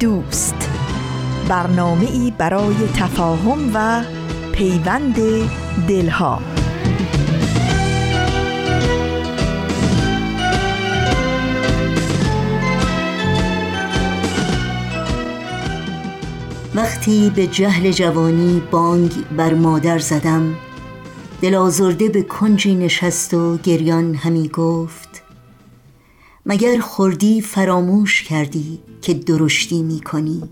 دوست. برنامه ای برای تفاهم و پیوند دلها. وقتی به جهل جوانی بانگ بر مادر زدم دل آزرده به کنجی نشست و گریان همی گفت مگر خوردی فراموش کردی؟ که درشتی می کنی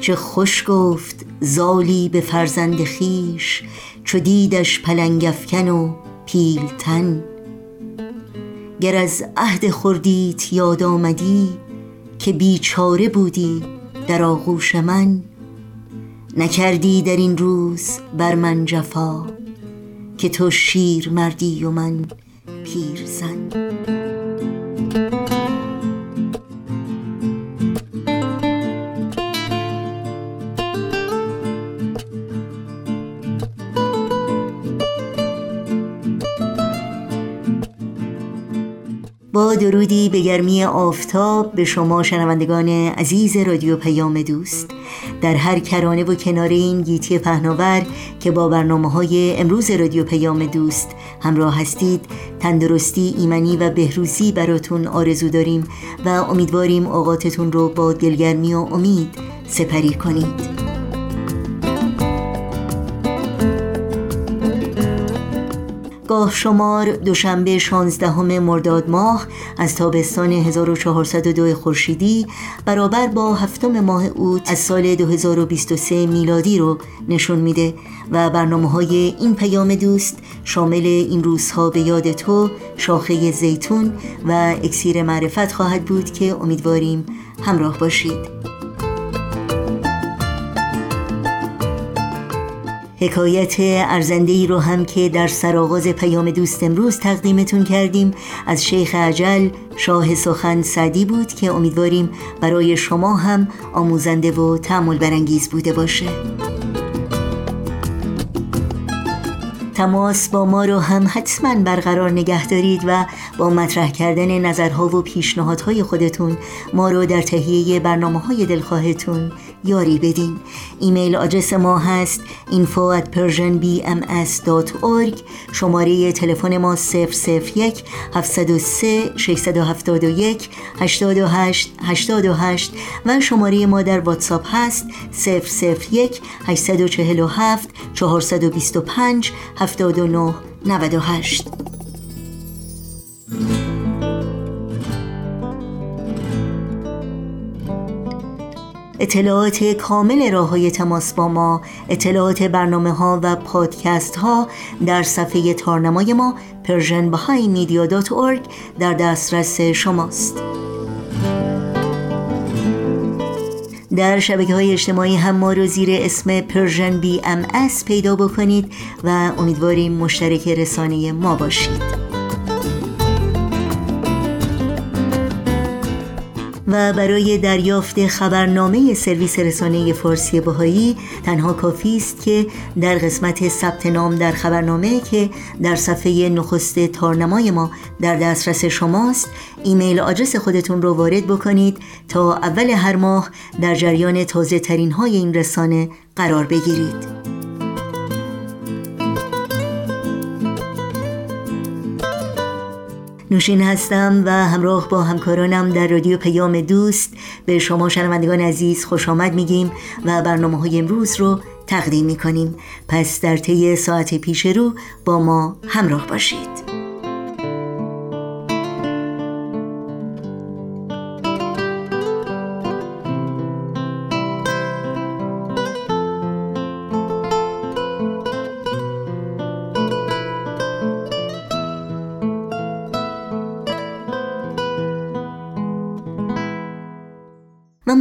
چه خوش گفت زالی به فرزند خیش چو دیدش پلنگفکن و پیلتن گر از عهد خوردیت یاد آمدی که بیچاره بودی در آغوش من. نکردی در این روز بر من جفا که تو شیر مردی و من پیرزن. درودی به گرمی آفتاب به شما شنوندگان عزیز رادیو پیام دوست. در هر کرانه و کنار این گیتی پهناور که با برنامه های امروز رادیو پیام دوست همراه هستید تندرستی ایمنی و بهروزی براتون آرزو داریم و امیدواریم اوقاتتون رو با دلگرمی و امید سپری کنید. گاه شمار دوشنبه 16 مرداد ماه از تابستان 1402 خورشیدی برابر با هفتم ماه اوت از سال 2023 میلادی رو نشون میده و برنامه های این پیام دوست شامل این روزها به یاد تو شاخه زیتون و اکسیر معرفت خواهد بود که امیدواریم همراه باشید. حکایت ارزنده ای رو هم که در سرآغاز پیام دوست امروز تقدیمتون کردیم. از شیخ عجل شاه سخن سعدی بود که امیدواریم برای شما هم آموزنده و تعمل برانگیز بوده باشه. تماس با ما رو هم حتما برقرار نگه دارید و با مطرح کردن نظرها و پیشنهادهای خودتون ما رو در تهیه برنامه های دلخواهتون یاری بدین. ایمیل آدرس ما هست info at persianbms.org شماره تلفن ما 001 703 671 828 828 و شماره ما در واتساپ هست 001 847 425 79 98 اطلاعات کامل راه های تماس با ما اطلاعات برنامه ها و پادکست ها در صفحه تارنمای ما persianbahaimedia.org در دسترس شماست. در شبکه های اجتماعی هم ما رو زیر اسم Persian BMS پیدا بکنید و امیدواریم مشترک رسانه ما باشید. و برای دریافت خبرنامه سرویس رسانه فارسی بهایی تنها کافی است که در قسمت ثبت نام در خبرنامه که در صفحه نخست تارنمای ما در دسترس شماست ایمیل آدرس خودتون رو وارد بکنید تا اول هر ماه در جریان تازه ترین های این رسانه قرار بگیرید. نوشین هستم و همراه با همکارانم در رادیو پیام دوست به شما شنوندگان عزیز خوش آمد میگیم و برنامه های امروز رو تقدیم می‌کنیم. پس در طی ساعت پیش رو با ما همراه باشید.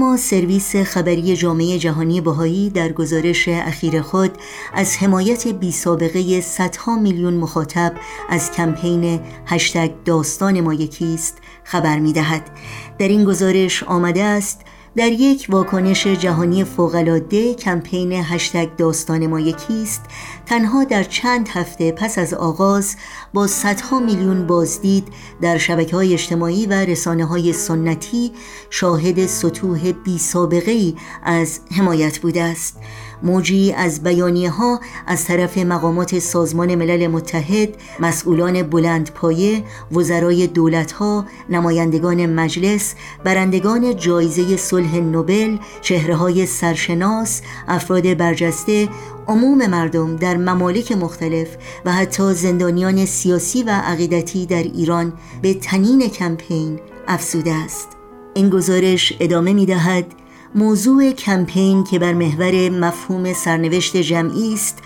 و ما سرویس خبری جامعه جهانی بهایی در گزارش اخیر خود از حمایت بی سابقه صدها میلیون مخاطب از کمپین هشتگ داستان ما یکیست خبر می دهد. در این گزارش آمده است در یک واکنش جهانی فوقالعاده کمپین هشتگ داستان ما یکیست تنها در چند هفته پس از آغاز با صدها میلیون بازدید در شبکه های اجتماعی و رسانه های سنتی شاهد سطوح بی سابقه ای از حمایت بوده است. موجی از بیانیه ها از طرف مقامات سازمان ملل متحد مسئولان بلند پایه وزرای دولت ها نمایندگان مجلس برندگان جایزه صلح نوبل چهره های سرشناس افراد برجسته عموم مردم در ممالک مختلف و حتی زندانیان سیاسی و عقیدتی در ایران به تنین کمپین افزوده است. این گزارش ادامه می دهد موضوع کمپین که بر محور مفهوم سرنوشت جمعی است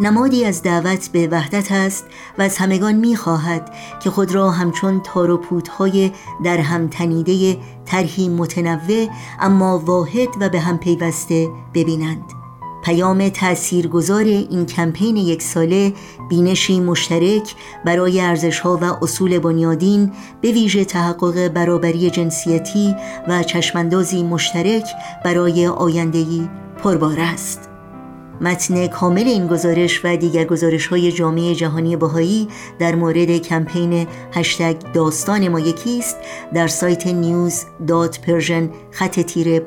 نمادی از دعوت به وحدت است و از همگان می‌خواهد که خود را همچون تار و پودهای در هم تنیده طرحی متنوع اما واحد و به هم پیوسته ببینند. پیام تاثیرگذار این کمپین یک ساله بینشی مشترک برای ارزشها و اصول بنیادین به ویژه تحقق برابری جنسیتی و چشماندازی مشترک برای آیندهی پربار است. متن کامل این گزارش و دیگر گزارش های جامعه جهانی بهایی در مورد کمپین هشتگ داستان ما یکیست در سایت news.persian خط تیره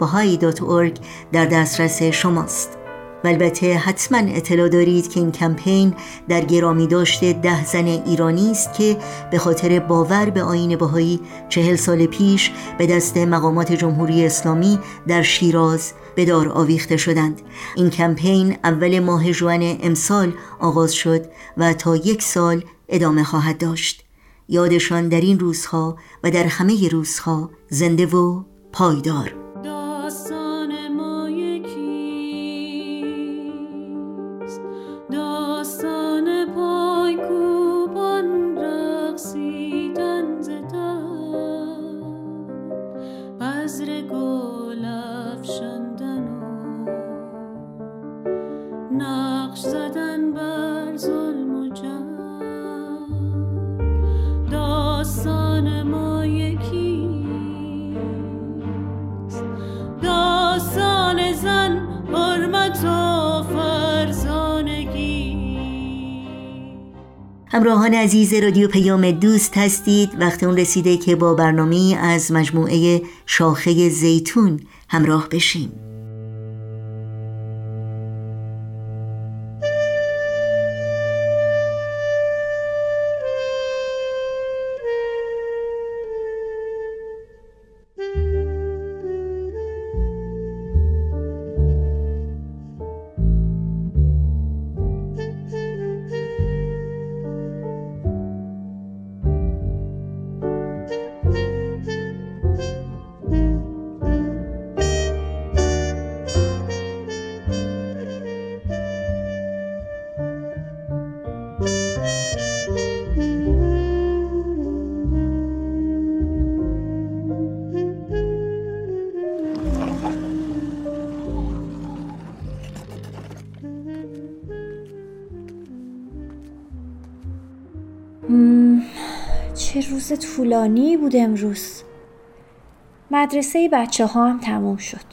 در دسترس شماست. و البته حتما اطلاع دارید که این کمپین در گرامی داشته ده زن ایرانی است که به خاطر باور به آین بهایی چهل سال پیش به دست مقامات جمهوری اسلامی در شیراز به دار آویخته شدند. این کمپین اول ماه جوان امسال آغاز شد و تا یک سال ادامه خواهد داشت. یادشان در این روزها و در همه روزها زنده و پایدار. عزیز رادیو پیام دوست هستید. وقت اون رسیده که با برنامه از مجموعه شاخه زیتون همراه بشیم. روز طولانی بود امروز. مدرسه بچه ها هم تموم شد.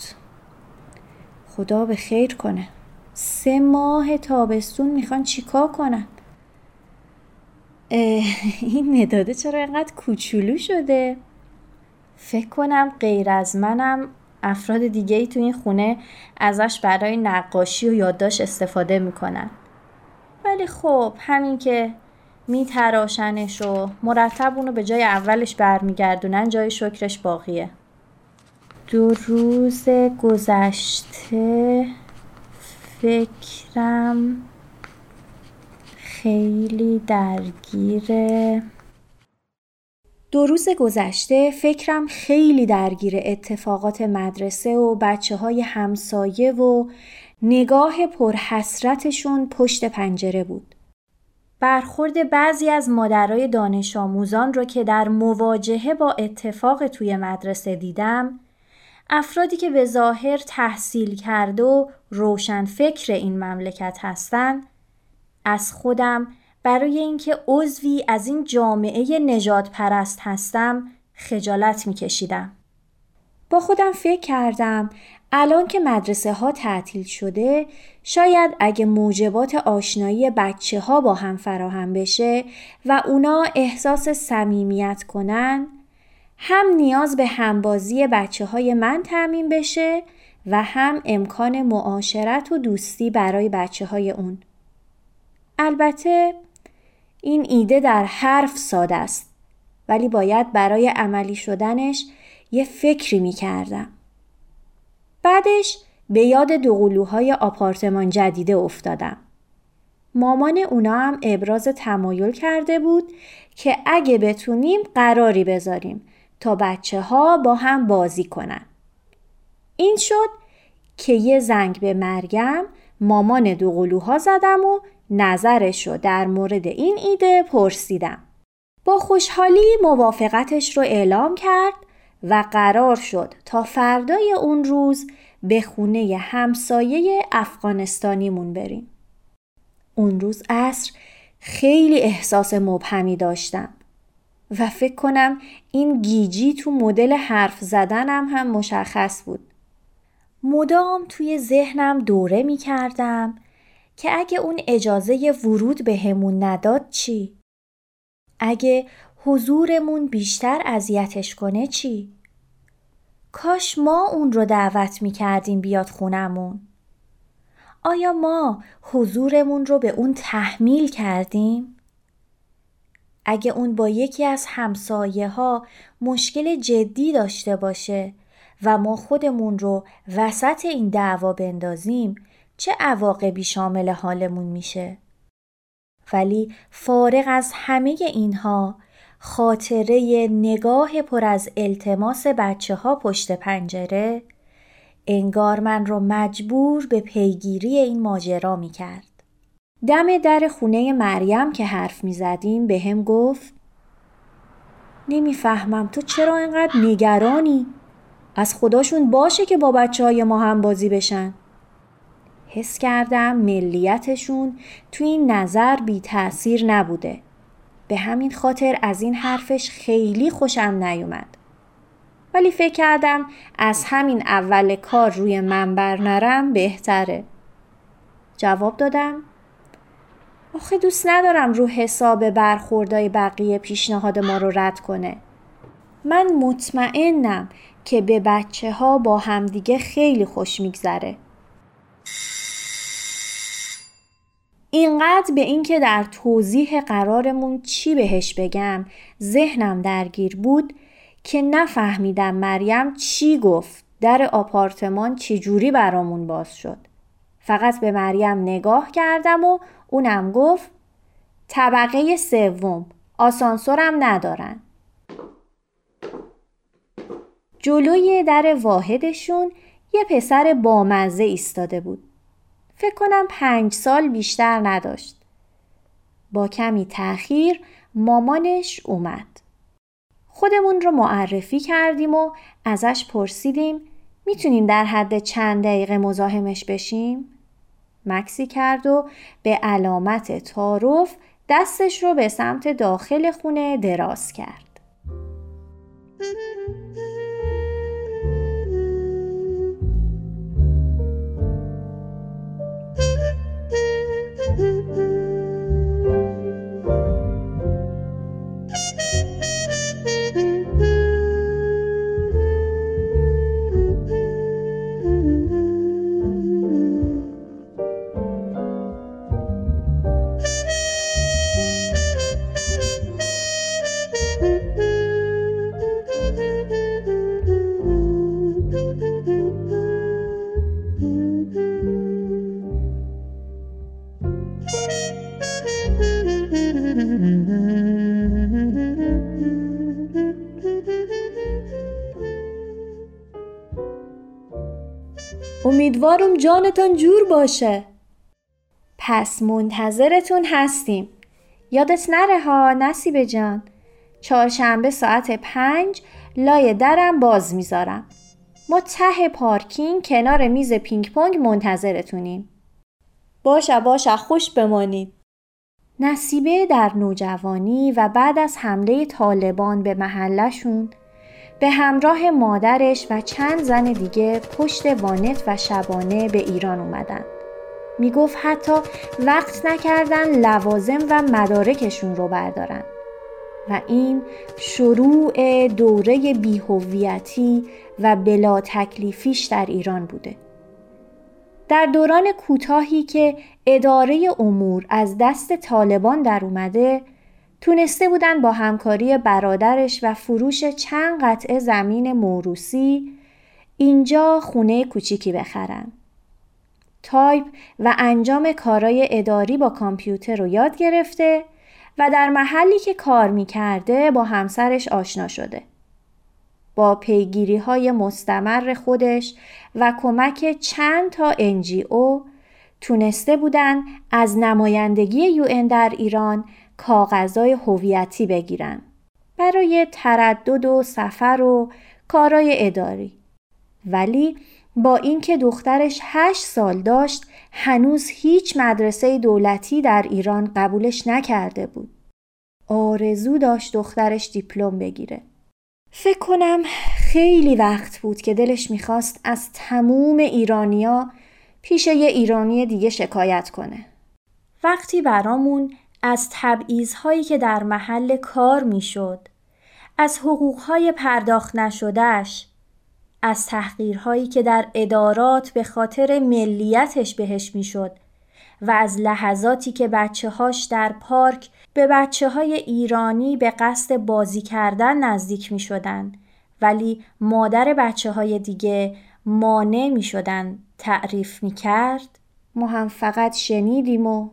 خدا به خیر کنه. سه ماه تابستون می‌خوان چیکار کنن؟ این نداده چرا اینقدر کوچولو شده؟ فکر کنم غیر از منم افراد دیگه ای تو این خونه ازش برای نقاشی و یادداشت استفاده می‌کنن. ولی خب همین که میتراشنش و مرتب اونو به جای اولش برمیگردونن جای شکرش باقیه دو روز گذشته فکرم خیلی درگیره دو روز گذشته فکرم خیلی درگیر اتفاقات مدرسه و بچه های همسایه و نگاه پرحسرتشون پشت پنجره بود. برخورد بعضی از مادرای دانش آموزان را که در مواجهه با اتفاق توی مدرسه دیدم افرادی که به ظاهر تحصیل کرده و روشن فکر این مملکت هستند از خودم برای اینکه عضوی از این جامعه نجات پرست هستم خجالت می کشیدم. با خودم فکر کردم الان که مدرسه ها تعطیل شده شاید اگه موجبات آشنایی بچه ها با هم فراهم بشه و اونا احساس صمیمیت کنن هم نیاز به همبازی بچه های من تعمین بشه و هم امکان معاشرت و دوستی برای بچه های اون. البته این ایده در حرف ساده است ولی باید برای عملی شدنش یه فکری می کردم. بعدش به یاد دوقلوهای آپارتمان جدیده افتادم. مامان اونا هم ابراز تمایل کرده بود که اگه بتونیم قراری بذاریم تا بچه ها با هم بازی کنن. این شد که یه زنگ به مرگم مامان دوقلوها زدم و نظرش رو در مورد این ایده پرسیدم. با خوشحالی موافقتش رو اعلام کرد و قرار شد تا فردای اون روز به خونه همسایه افغانستانیمون بریم. اون روز عصر خیلی احساس مبهمی داشتم و فکر کنم این گیجی تو مدل حرف زدنم هم مشخص بود. مدام توی ذهنم دوره می کردم که اگه اون اجازه ورود به همون نداد چی؟ اگه حضورمون بیشتر اذیتش کنه چی؟ کاش ما اون رو دعوت می کردیم بیاد خونمون. آیا ما حضورمون رو به اون تحمیل کردیم؟ اگه اون با یکی از همسایه ها مشکل جدی داشته باشه و ما خودمون رو وسط این دعوا بندازیم چه عواقبی شامل حالمون میشه؟ ولی فارغ از همه اینها خاطره نگاه پر از التماس بچه ها پشت پنجره انگار من رو مجبور به پیگیری این ماجرا می کرد. دم در خونه مریم که حرف می زدیم به هم گفت نمی‌فهمم تو چرا اینقدر نگرانی؟ از خداشون باشه که با بچه های ما هم بازی بشن. حس کردم ملیتشون تو این نظر بی تأثیر نبوده. به همین خاطر از این حرفش خیلی خوشم نیومد. ولی فکر کردم از همین اول کار روی منبر نرم بهتره. جواب دادم آخه دوست ندارم رو حساب برخوردای بقیه پیشنهاد ما رو رد کنه. من مطمئنم که به بچه ها با همدیگه خیلی خوش میگذره. اینقدر به اینکه در توضیح قرارمون چی بهش بگم ذهنم درگیر بود که نفهمیدم مریم چی گفت در آپارتمان چی جوری برامون باز شد. فقط به مریم نگاه کردم و اونم گفت طبقه سوم آسانسورم ندارن. جلوی در واحدشون یه پسر بامزه ایستاده بود. فکر کنم پنج سال بیشتر نداشت. با کمی تأخیر مامانش اومد. خودمون رو معرفی کردیم و ازش پرسیدیم می‌تونیم در حد چند دقیقه مزاحمش بشیم؟ مکسی کرد و به علامت تعارف دستش رو به سمت داخل خونه دراز کرد. امیدوارم جانتان جور باشه. پس منتظرتون هستیم. یادت نره ها نصیب جان. چهارشنبه ساعت پنج لای درم باز می‌ذارم. ما ته پارکینگ کنار میز پینگ پونگ منتظرتونیم. باشه باشه خوش بمانید. نصیبه در نوجوانی و بعد از حمله طالبان به محلشون به همراه مادرش و چند زن دیگه پشت وانت و شبانه به ایران اومدن. می گفت حتی وقت نکردن لوازم و مدارکشون رو بردارن. و این شروع دوره بیهویتی و بلا تکلیفیش در ایران بوده. در دوران کوتاهی که اداره امور از دست طالبان در اومده تونسته بودن با همکاری برادرش و فروش چند قطعه زمین موروسی اینجا خونه کوچیکی بخرن. تایپ و انجام کارای اداری با کامپیوتر رو یاد گرفته و در محلی که کار می‌کرده با همسرش آشنا شده. با پیگیری های مستمر خودش و کمک چند تا NGO تونسته بودن از نمایندگی یو در ایران کاغذای هویتی بگیرن برای تردد و سفر و کارای اداری. ولی با اینکه دخترش هشت سال داشت هنوز هیچ مدرسه دولتی در ایران قبولش نکرده بود. آرزو داشت دخترش دیپلم بگیره. فکر کنم خیلی وقت بود که دلش می‌خواست از تموم ایرانیا پیش یه ایرانی دیگه شکایت کنه. وقتی برامون از تبعیضهایی که در محل کار می‌شد، از حقوقهای پرداخت نشدهش، از تحقیرهایی که در ادارات به خاطر ملیتش بهش می‌شد و از لحظاتی که بچه هاش در پارک به بچه های ایرانی به قصد بازی کردن نزدیک می شدن ولی مادر بچه های دیگه مانع می شدن تعریف می کرد ما هم فقط شنیدیم و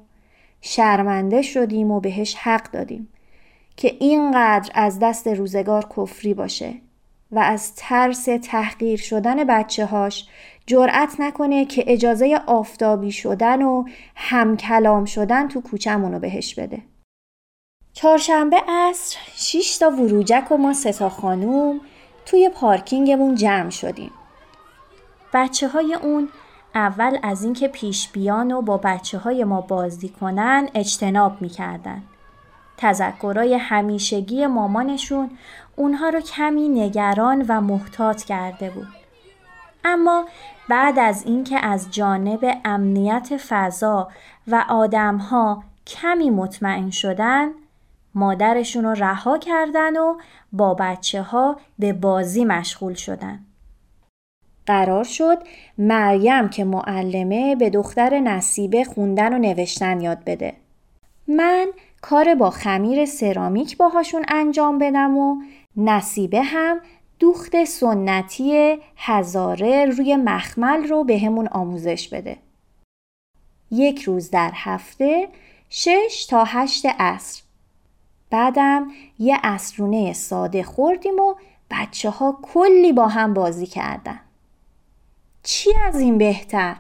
شرمنده شدیم و بهش حق دادیم که اینقدر از دست روزگار کفری باشه و از ترس تحقیر شدن بچه هاش جرأت نکنه که اجازه آفتابی شدن و همکلام شدن تو کوچمونو بهش بده. چهارشنبه عصر شیش تا وروجک و ما ستا خانوم توی پارکینگمون جمع شدیم. بچه های اون اول از اینکه پیش بیان و با بچه های ما بازی کنن اجتناب می‌کردن. تذکرای همیشگی مامانشون اونها رو کمی نگران و محتاط کرده بود. اما بعد از اینکه از جانب امنیت فضا و آدمها کمی مطمئن شدن مادرشون رو رها کردن و با بچه ها به بازی مشغول شدن. قرار شد مریم که معلمه به دختر نصیبه خوندن و نوشتن یاد بده. من کار با خمیر سرامیک باهاشون انجام بدم و نصیبه هم دوخت سنتی هزاره روی مخمل رو به همون آموزش بده. یک روز در هفته شش تا هشت عصر. بعدم یه اسرونه ساده خوردیم و بچه ها کلی با هم بازی کردن. چی از این بهتر؟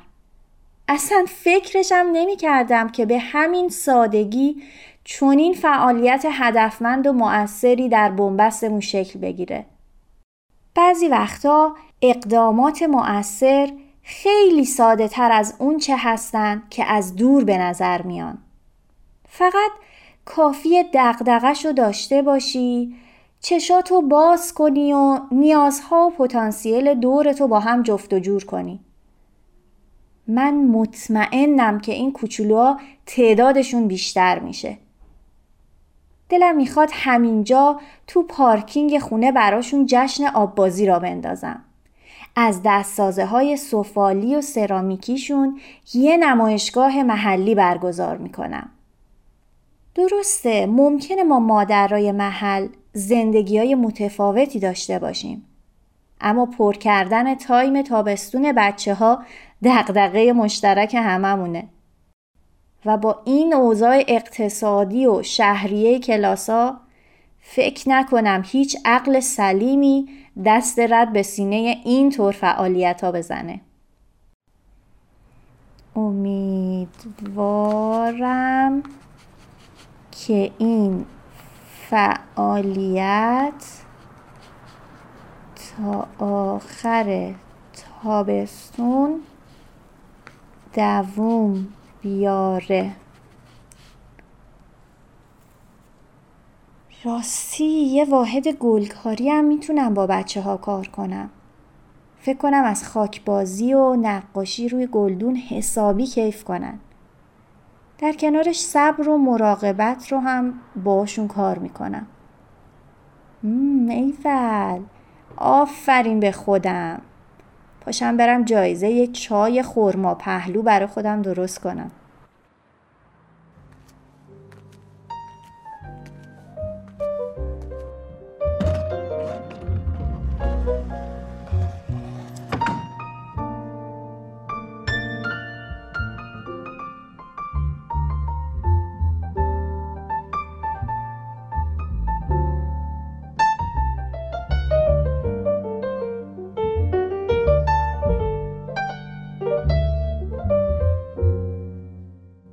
اصلا فکرشم نمی کردم که به همین سادگی چونین فعالیت هدفمند و مؤثری در بنبستمون شکل بگیره. بعضی وقتا اقدامات مؤثر خیلی ساده تر از اون چه هستن که از دور به نظر میان. فقط کافی دقدقش رو داشته باشی چشاتو باز کنی و نیازها و پتانسیل دورتو با هم جفت و جور کنی. من مطمئنم که این کوچولوها تعدادشون بیشتر میشه. دلم می‌خواد همینجا تو پارکینگ خونه براشون جشن آببازی را بندازم. از دستسازه های سفالی و سرامیکیشون یه نمایشگاه محلی برگزار می‌کنم. درسته ممکنه ما مادرای محل زندگی های متفاوتی داشته باشیم. اما پر کردن تایم تابستون بچه ها دقدقه مشترک هممونه. و با این اوضاع اقتصادی و شهریه کلاسا فکر نکنم هیچ عقل سلیمی دست رد به سینه این طور فعالیت ها بزنه. امیدوارم که این فعالیت تا آخر تابستون دووم بیاره. راستی یه واحد گلکاری هم می‌تونم با بچه ها کار کنم. فکر کنم از خاکبازی و نقاشی روی گلدون حسابی کیف کنن. در کنارش صبر و مراقبت رو هم باشون کار می‌کنم. ایفل آفرین به خودم. پاشم برم جایزه یه چای خورما پهلو برای خودم درست کنم.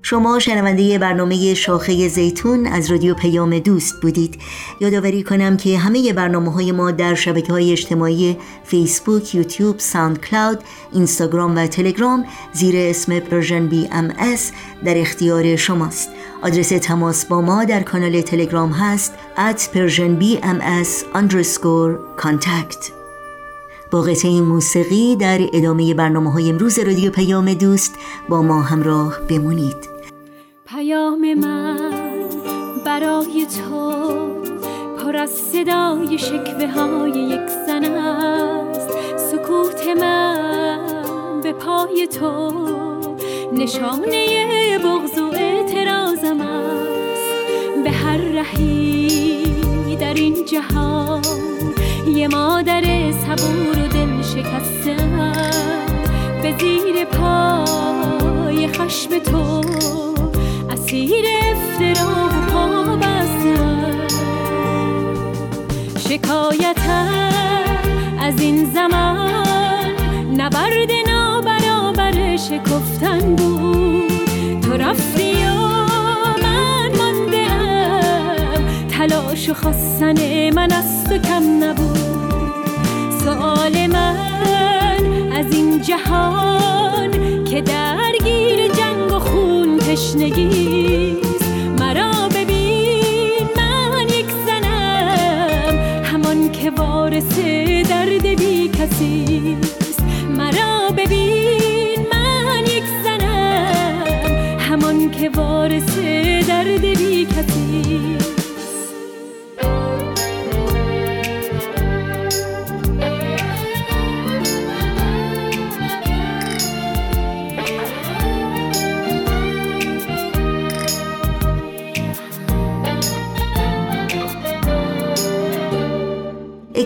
شما شنونده برنامه شاخه زیتون از رادیو پیام دوست بودید. یادآوری کنم که همه برنامه های ما در شبکه های اجتماعی فیسبوک، یوتیوب، SoundCloud، اینستاگرام و تلگرام زیر اسم Persian BMS در اختیار شماست. آدرس تماس با ما در کانال تلگرام هست at persianbms underscore contact. با قطعه موسیقی در ادامه برنامه های امروز رادیو پیام دوست با ما همراه بمونید. پیام من برای تو پر از صدای شکوه های یک زن است. سکوت من به پای تو نشانه بغض و اعتراضم است. به هر رهی در این جهان یه مادر صبور و دل شکستم به زیر پای خشم تو اسیر افترا و پا شکایتم از این زمان نبرد نابرابر شکفتن بود. تو رفتی و من ماندم. تلاش و خواستن من از تو کم نبود. سوال من از این جهان که و خون تشنگیست مرا ببین من یک زنم. همان که وارث درد بی کسیست. مرا ببین من یک زنم. همان که وارث درد بی کسیست.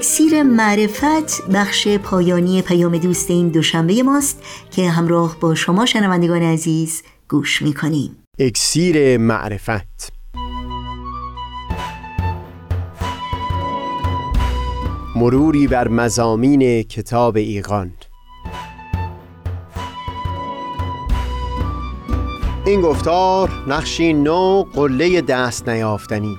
اکسیر معرفت بخش پایانی پیام دوست این دوشنبه ماست که همراه با شما شنوندگان عزیز گوش می‌کنیم. اکسیر معرفت. مروری بر مزامین کتاب ایقان این گفتار نقشی نو قله دست نیافتنی.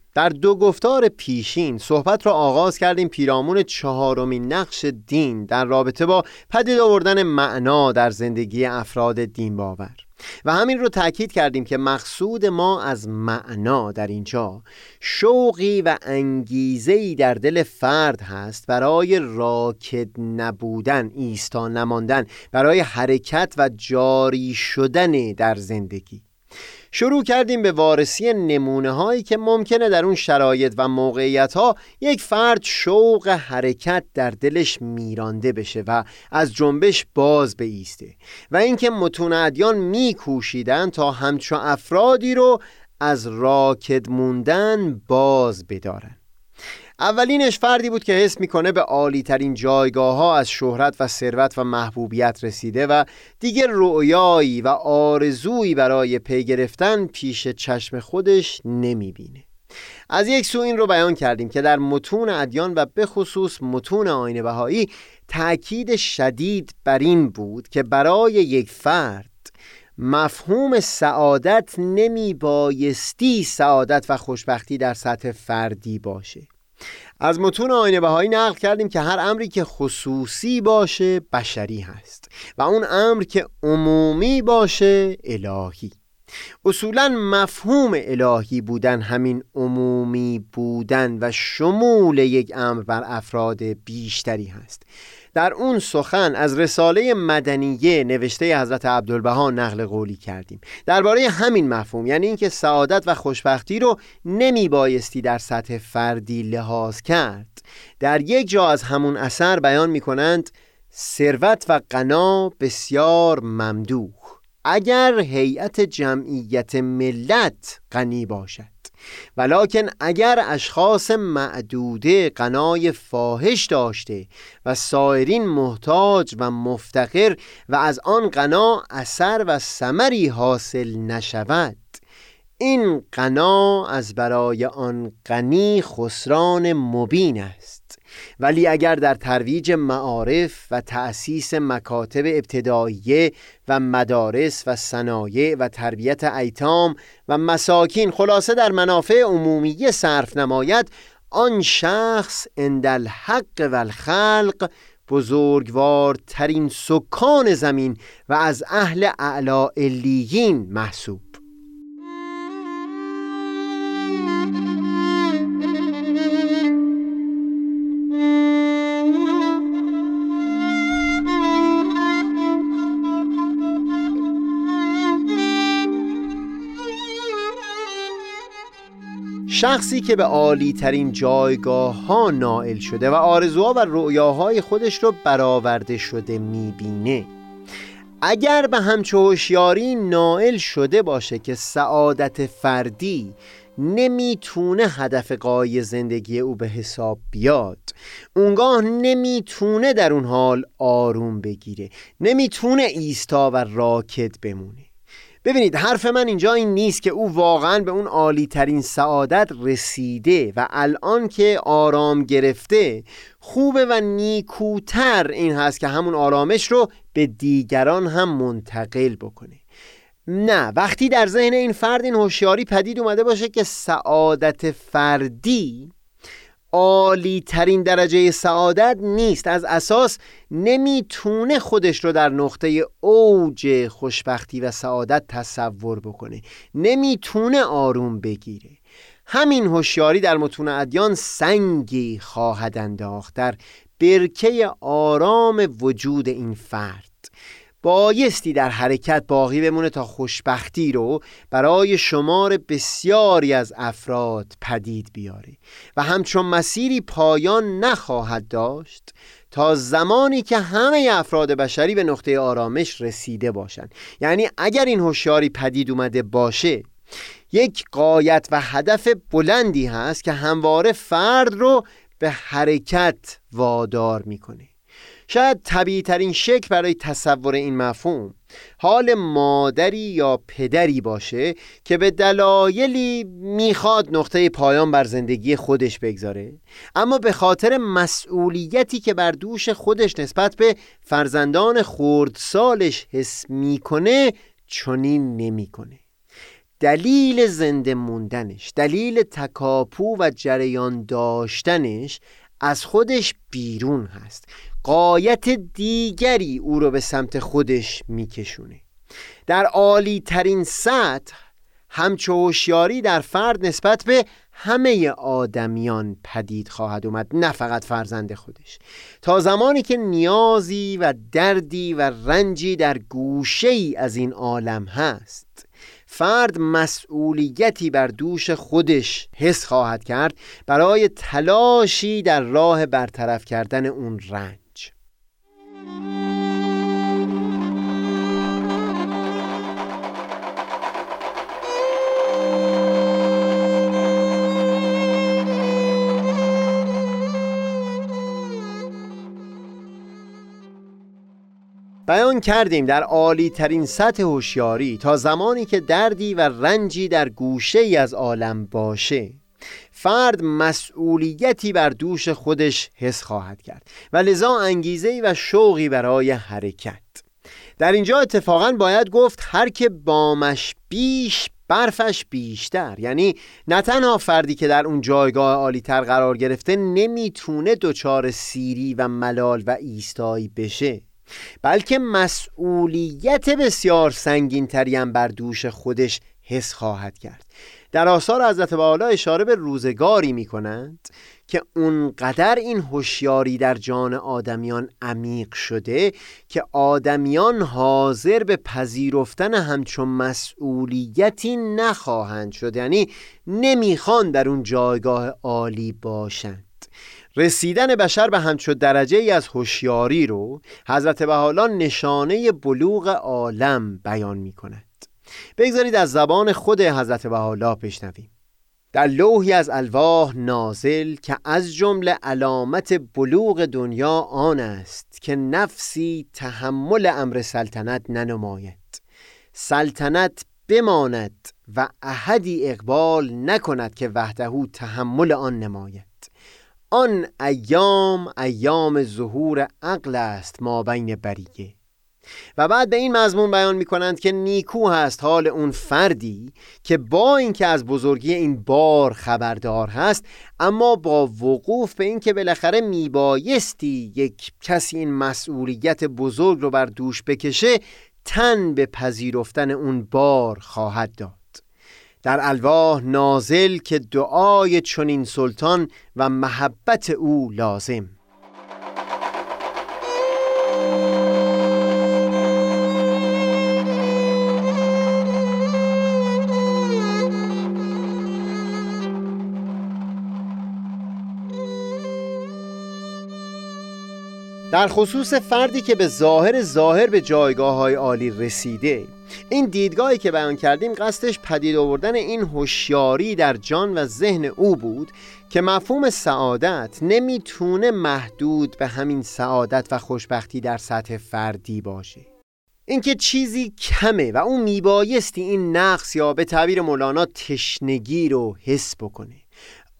در دو گفتار پیشین صحبت را آغاز کردیم. پیرامون چهارمین نقش دین در رابطه با پدید آوردن معنا در زندگی افراد دین باور. و همین رو تاکید کردیم که مقصود ما از معنا در اینجا شوقی و انگیزه‌ای در دل فرد هست برای راکد نبودن ایستا نماندن برای حرکت و جاری شدن در زندگی. شروع کردیم به وارسی نمونه هایی که ممکنه در اون شرایط و موقعیت ها یک فرد شوق حرکت در دلش میرانده بشه و از جنبش باز بیسته و اینکه متون ادیان میکوشیدن تا همچو افرادی رو از راکد موندن باز بدارن. اولینش فردی بود که حس می‌کنه به عالی ترین جایگاه ها از شهرت و ثروت و محبوبیت رسیده و دیگه رؤیایی و آرزویی برای پی گرفتن پیش چشم خودش نمی‌بینه. از یک سو این رو بیان کردیم که در متون ادیان و به خصوص متون آین بهایی تأکید شدید بر این بود که برای یک فرد مفهوم سعادت نمی بایستی سعادت و خوشبختی در سطح فردی باشه. از متون آینه بهایی نقل کردیم که هر امری که خصوصی باشه بشری هست و اون امر که عمومی باشه الهی. اصولا مفهوم الهی بودن همین عمومی بودن و شمول یک امر بر افراد بیشتری هست. در اون سخن از رساله مدنیه نوشته حضرت عبدالبها نقل قولی کردیم. درباره همین مفهوم یعنی اینکه سعادت و خوشبختی رو نمی بایستی در سطح فردی لحاظ کرد. در یک جا از همون اثر بیان می کنند ثروت و قنا بسیار ممدوح. اگر هیئت جمعیت ملت غنی باشد. ولکن اگر اشخاص معدوده قنای فاحش داشته و سایرین محتاج و مفتقر و از آن قنا اثر و ثمری حاصل نشود این قنا از برای آن غنی خسران مبین است. ولی اگر در ترویج معارف و تأسیس مکاتب ابتداییه و مدارس و صنایع و تربیت ایتام و مساکین خلاصه در منافع عمومی صرف نماید آن شخص اندل حق و الخلق بزرگوارترین سکان زمین و از اهل اعلا علیین محسوب. شخصی که به عالی ترین جایگاه ها نائل شده و آرزوها و رؤیاهای خودش رو برآورده شده می‌بینه. اگر به همچه نائل شده باشه که سعادت فردی نمی‌تونه هدف قای زندگی او به حساب بیاد اونگاه نمی‌تونه در اون حال آروم بگیره نمی‌تونه ایستا و راکت بمونه. ببینید حرف من اینجا این نیست که او واقعا به اون عالی ترین سعادت رسیده و الان که آرام گرفته خوبه و نیکوتر این هست که همون آرامش رو به دیگران هم منتقل بکنه. نه وقتی در ذهن این فرد این هوشیاری پدید اومده باشه که سعادت فردی عالی ترین درجه سعادت نیست. از اساس نمی‌تونه خودش رو در نقطه اوج خوشبختی و سعادت تصور بکنه. نمی‌تونه آروم بگیره. همین هوشیاری در متون ادیان سنگی خواهد انداخت. در برکه آرام وجود این فرد بایستی در حرکت باقی بمونه تا خوشبختی رو برای شمار بسیاری از افراد پدید بیاره و همچون مسیری پایان نخواهد داشت تا زمانی که همه افراد بشری به نقطه آرامش رسیده باشند یعنی اگر این هوشیاری پدید اومده باشه یک قایت و هدف بلندی هست که همواره فرد رو به حرکت وادار می‌کنه. شاید طبیعی ترین شکل برای تصور این مفهوم حال مادری یا پدری باشه که به دلایلی می‌خواد نقطه پایان بر زندگی خودش بگذاره اما به خاطر مسئولیتی که بر دوش خودش نسبت به فرزندان خردسالش حس می‌کنه چنین نمی‌کنه. دلیل زنده موندنش دلیل تکاپو و جریان داشتنش از خودش بیرون هست. قایت دیگری او رو به سمت خودش میکشونه. در عالی ترین سطح همچو هوشیاری در فرد نسبت به همه آدمیان پدید خواهد اومد نه فقط فرزند خودش. تا زمانی که نیازی و دردی و رنجی در گوشه ای از این عالم هست فرد مسئولیتی بر دوش خودش حس خواهد کرد برای تلاشی در راه برطرف کردن اون رنج. بیان کردیم در عالی ترین سطح هوشیاری تا زمانی که دردی و رنجی در گوشه ای از عالم باشه. فرد مسئولیتی بر دوش خودش حس خواهد کرد و لذا انگیزه و شوقی برای حرکت. در اینجا اتفاقا باید گفت هر که بامش بیش برفش بیشتر. یعنی نه تنها فردی که در اون جایگاه عالی تر قرار گرفته نمی‌تونه دچار سیری و ملال و ایستایی بشه. بلکه مسئولیت بسیار سنگین هم بر دوش خودش حس خواهد کرد. در آثار حضرت والا اشاره به روزگاری می کنند که اونقدر این هوشیاری در جان آدمیان عمیق شده که آدمیان حاضر به پذیرفتن همچون مسئولیتی نخواهند شد. یعنی نمی‌خوان در اون جایگاه عالی باشند. رسیدن بشر به همچون درجه ای از هوشیاری رو حضرت بحالا نشانه بلوغ عالم بیان می کند بگذارید از زبان خود حضرت بحالا بشنویم. در لوحی از الواح نازل که از جمله علامت بلوغ دنیا آن است که نفسی تحمل امر سلطنت ننماید. سلطنت بماند و احدی اقبال نکند که وحدهو تحمل آن نماید. آن ایام ایام ظهور عقل است ما بین بریه. و بعد به این مضمون بیان می کنند که نیکو هست حال اون فردی که با اینکه از بزرگی این بار خبردار هست اما با وقوف به اینکه بالاخره میبایستی یک کسی این مسئولیت بزرگ رو بر دوش بکشه تن به پذیرفتن اون بار خواهد داد. در الواح نازل که دعای چنین سلطان و محبت او لازم. در خصوص فردی که به ظاهر ظاهر به جایگاه های عالی رسیده. این دیدگاهی که بیان کردیم قصدش پدید آوردن این هوشیاری در جان و ذهن او بود که مفهوم سعادت نمی‌تونه محدود به همین سعادت و خوشبختی در سطح فردی باشه. اینکه چیزی کمه و اون میبایستی این نقص یا به تعبیر مولانا تشنگی رو حس بکنه.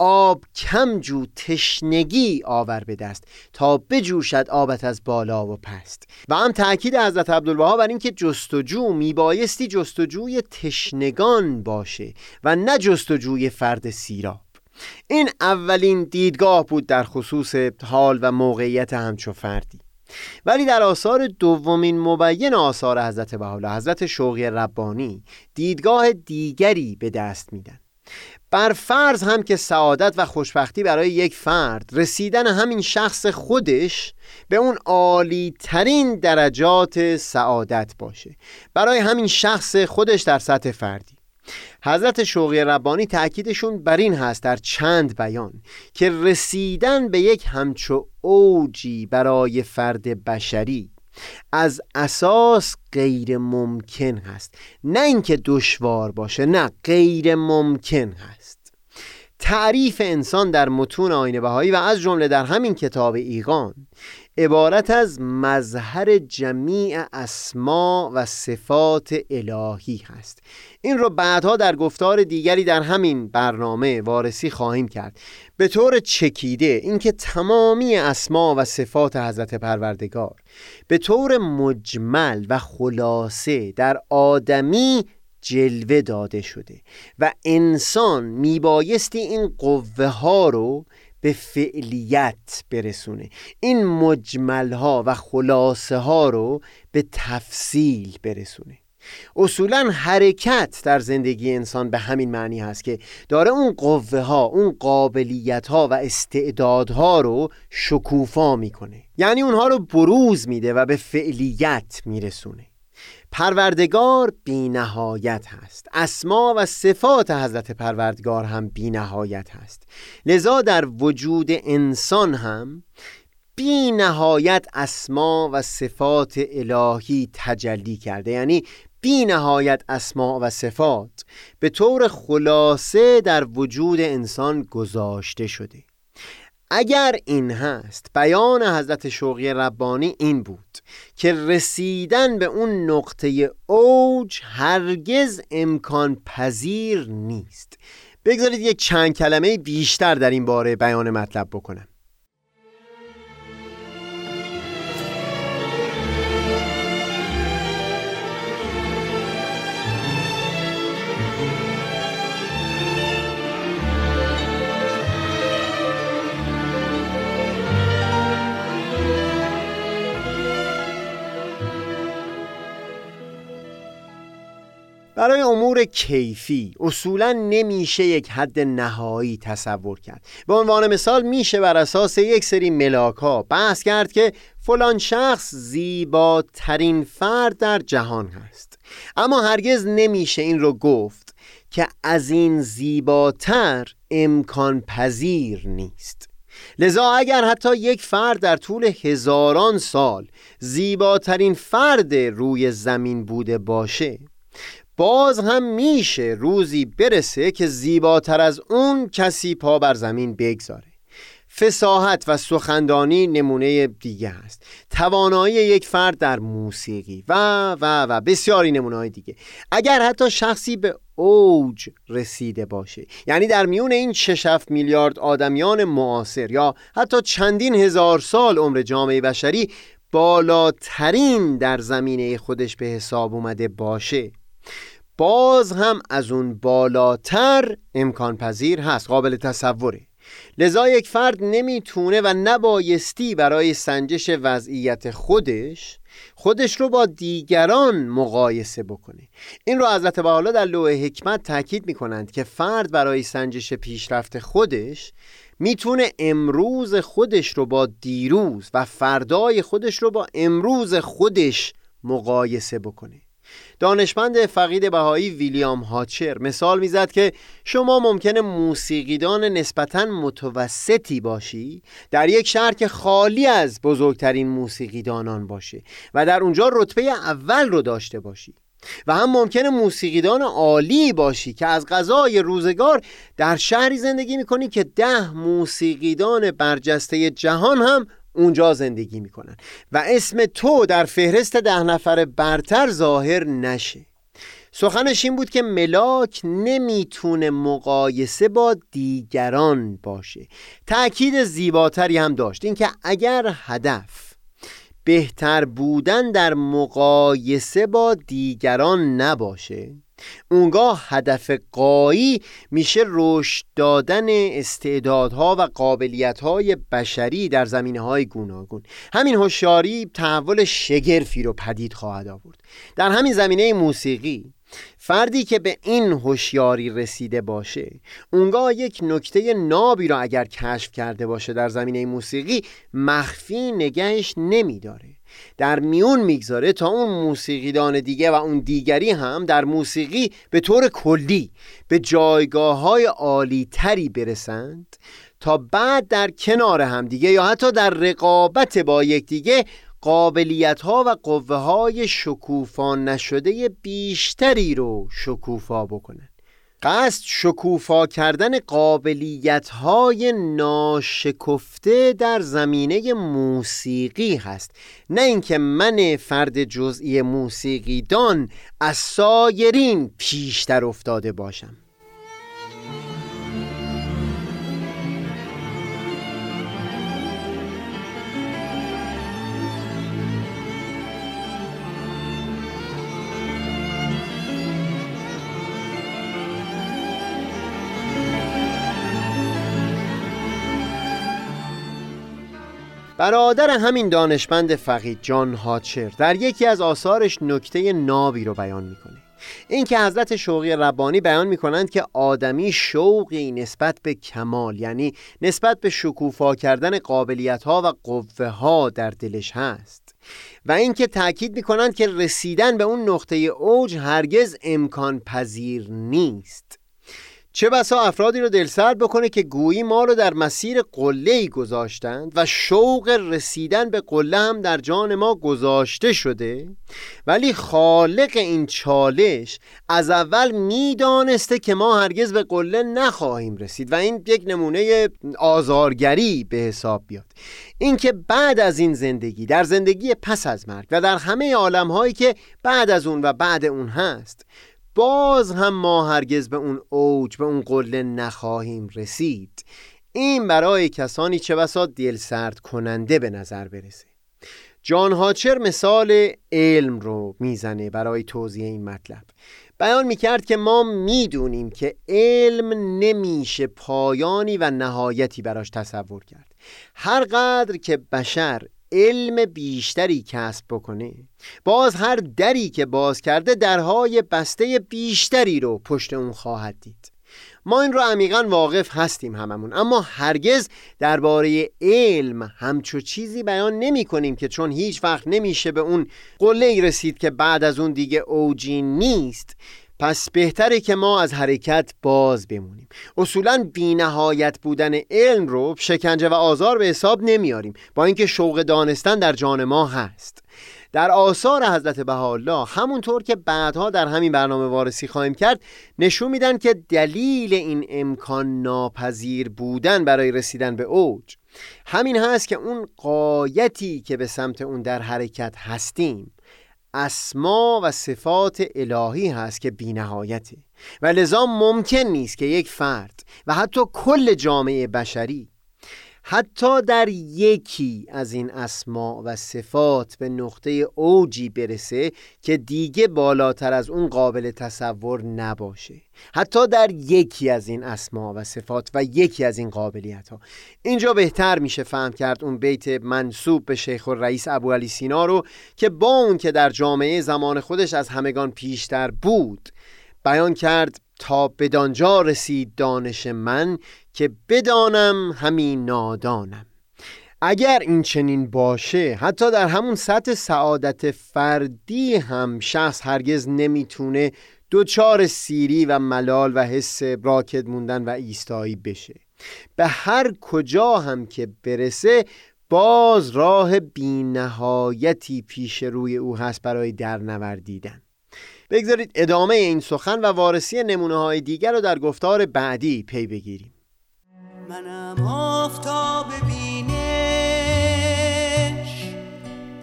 آب کم جو تشنگی آور به دست تا بجوشد آبت از بالا و پست. و هم تاکید حضرت عبدالبها بر اینکه جستجو میبایستی جستجوی تشنگان باشه و نه جستجوی فرد سیراب. این اولین دیدگاه بود در خصوص حال و موقعیت همچو فردی. ولی در آثار دومین مبین آثار حضرت بحالا حضرت شوقی ربانی دیدگاه دیگری به دست میدن. بر فرض هم که سعادت و خوشبختی برای یک فرد رسیدن همین شخص خودش به اون عالی ترین درجات سعادت باشه. برای همین شخص خودش در سطح فردی. حضرت شوقی ربانی تأکیدشون بر این هست در چند بیان که رسیدن به یک همچو اوجی برای فرد بشری از اساس غیر ممکن هست. نه اینکه دشوار باشه نه غیر ممکن هست. تعریف انسان در متون آین بهایی و از جمله در همین کتاب ایقان عبارت از مظهر جمیع اسما و صفات الهی هست. این رو بعدها در گفتار دیگری در همین برنامه وارسی خواهیم کرد. به طور چکیده اینکه تمامی اسما و صفات حضرت پروردگار به طور مجمل و خلاصه در آدمی جلوه داده شده و انسان میبایستی این قوه ها رو به فعلیت برسونه. این مجمل ها و خلاصه ها رو به تفصیل برسونه. اصولا حرکت در زندگی انسان به همین معنی هست که داره اون قوه ها اون قابلیت ها و استعدادها رو شکوفا می‌کنه. یعنی اونها رو بروز میده و به فعلیت میرسونه. پروردگار بی نهایت هست. اسما و صفات حضرت پروردگار هم بی نهایت هست. لذا در وجود انسان هم بی نهایت اسما و صفات الهی تجلی کرده. یعنی بی نهایت اسما و صفات به طور خلاصه در وجود انسان گذاشته شده. اگر این هست بیان حضرت شوقی ربانی این بود که رسیدن به اون نقطه اوج هرگز امکان پذیر نیست. بگذارید یک چند کلمه بیشتر در این باره بیان مطلب بکنم. برای امور کیفی اصولا نمیشه یک حد نهایی تصور کرد. به عنوان مثال میشه بر اساس یک سری ملاک ها بحث کرد که فلان شخص زیباترین فرد در جهان هست. اما هرگز نمیشه این رو گفت که از این زیباتر امکان پذیر نیست. لذا اگر حتی یک فرد در طول هزاران سال زیباترین فرد روی زمین بوده باشه باز هم میشه روزی برسه که زیباتر از اون کسی پا بر زمین بگذاره. فساحت و سخندانی نمونه دیگه هست توانایی یک فرد در موسیقی و و و بسیاری نمونه های دیگه. اگر حتی شخصی به اوج رسیده باشه یعنی در میون این 6 میلیارد آدمیان معاصر یا حتی چندین هزار سال عمر جامعه بشری بالاترین در زمینه خودش به حساب اومده باشه. باز هم از اون بالاتر امکان پذیر هست قابل تصوره. لذا یک فرد نمی‌تونه و نبایستی برای سنجش وضعیت خودش خودش رو با دیگران مقایسه بکنه. این رو حضرت بحالا در لوح حکمت تاکید می‌کنند که فرد برای سنجش پیشرفت خودش می‌تونه امروز خودش رو با دیروز و فردای خودش رو با امروز خودش مقایسه بکنه. دانشمند فقید بهایی ویلیام هاچر مثال می‌زد که شما ممکنه موسیقیدان نسبتا متوسطی باشی در یک شهر که خالی از بزرگترین موسیقیدانان باشه و در اونجا رتبه اول رو داشته باشی. و هم ممکنه موسیقیدان عالی باشی که از غذای روزگار در شهری زندگی می‌کنی که ده موسیقیدان برجسته جهان هم اونجا زندگی می‌کنن. و اسم تو در فهرست ده نفر برتر ظاهر نشه. سخنش این بود که ملاک نمی‌تونه مقایسه با دیگران باشه. تأکید زیباتری هم داشت. اینکه اگر هدف بهتر بودن در مقایسه با دیگران نباشه اونگاه هدف قایی میشه رشد دادن استعدادها و قابلیتهای بشری در زمینه های گوناگون. همین هوشیاری تحول شگرفی رو پدید خواهد آورد. در همین زمینه موسیقی فردی که به این هوشیاری رسیده باشه اونگاه یک نکته نابی را اگر کشف کرده باشه در زمینه موسیقی مخفی نگهش نمیداره. در میون می‌گذاره تا اون موسیقیدان دیگه و اون دیگری هم در موسیقی به طور کلی به جایگاه های عالی تری برسند تا بعد در کنار هم دیگه یا حتی در رقابت با یکدیگه قابلیت ها و قوه های شکوفا نشده بیشتری رو شکوفا بکنن قصد شکوفا کردن قابلیت های ناشکفته در زمینه موسیقی هست. نه اینکه من فرد جزئی موسیقی دان از سایرین پیشتر افتاده باشم. برادر همین دانشمند فقید جان هاچر در یکی از آثارش نکته نابی رو بیان می‌کنه. این که حضرت شوقی ربانی بیان می‌کنند که آدمی شوقی نسبت به کمال یعنی نسبت به شکوفا کردن قابلیت ها و قوه ها در دلش هست. و اینکه تاکید می‌کنند که رسیدن به اون نقطه اوج هرگز امکان پذیر نیست. چه بسا افرادی رو دلسرد بکنه که گویی ما رو در مسیر قله ای گذاشتند و شوق رسیدن به قله هم در جان ما گذاشته شده. ولی خالق این چالش از اول می‌دانسته که ما هرگز به قله نخواهیم رسید و این یک نمونه آزارگری به حساب بیاد. اینکه بعد از این زندگی در زندگی پس از مرگ و در همه عالم هایی که بعد از اون و بعد اون هست باز هم ما هرگز به اون اوج به اون قله نخواهیم رسید. این برای کسانی چه بسا دل سرد کننده به نظر برسه. جان هاچر مثال علم رو می‌زنه برای توضیح این مطلب. بیان می‌کرد که ما می‌دونیم که علم نمیشه پایانی و نهایتی براش تصور کرد. هر قدر که بشر علم بیشتری کسب بکنه. باز هر دری که باز کرده درهای بسته بیشتری رو پشت اون خواهد دید. ما این رو عمیقا واقف هستیم هممون اما هرگز درباره علم همچو چیزی بیان نمی کنیم که چون هیچ وقت نمیشه به اون قله رسید که بعد از اون دیگه اوجی نیست. پس بهتره که ما از حرکت باز بمونیم. اصولا بینهایت بودن علم رو شکنجه و آزار به حساب نمیاریم. با اینکه شوق دانستن در جان ما هست. در آثار حضرت بهاءالله همونطور که بعدها در همین برنامه وارسی خواهیم کرد نشون میدن که دلیل این امکان ناپذیر بودن برای رسیدن به اوج. همین هست که اون قایتی که به سمت اون در حرکت هستیم اسما و صفات الهی هست که بینهایته. و لذا ممکن نیست که یک فرد و حتی کل جامعه بشری حتی در یکی از این اسما و صفات به نقطه اوجی برسه که دیگه بالاتر از اون قابل تصور نباشه. حتی در یکی از این اسما و صفات و یکی از این قابلیت ها اینجا بهتر میشه فهم کرد اون بیت منصوب به شیخ و رئیس ابو علی سینا رو که با اون که در جامعه زمان خودش از همگان پیشتر بود بیان کرد تا بدانجا رسید دانش من که بدانم همین نادانم. اگر این چنین باشه حتی در همون سطح سعادت فردی هم شخص هرگز نمی‌تونه دوچار سیری و ملال و حس راکت موندن و ایستایی بشه. به هر کجا هم که برسه باز راه بینهایتی پیش روی او هست برای درنوردیدن بگذارید ادامه این سخن و وارسی نمونه های دیگر رو در گفتار بعدی پی بگیریم. منم آفتاب بینش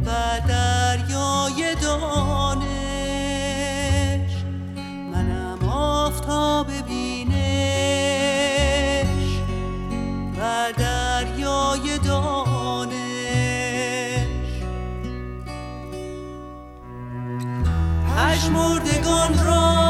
و دریای دانش پشمردگان را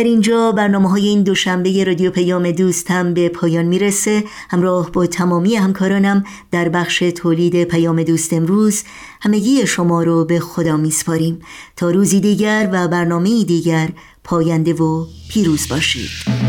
در اینجا برنامه های این دوشنبه رادیو پیام دوست هم به پایان می‌رسه. همراه با تمامی همکارانم در بخش تولید پیام دوست امروز همگی شما رو به خدا میسپاریم. تا روزی دیگر و برنامه دیگر پاینده و پیروز باشید.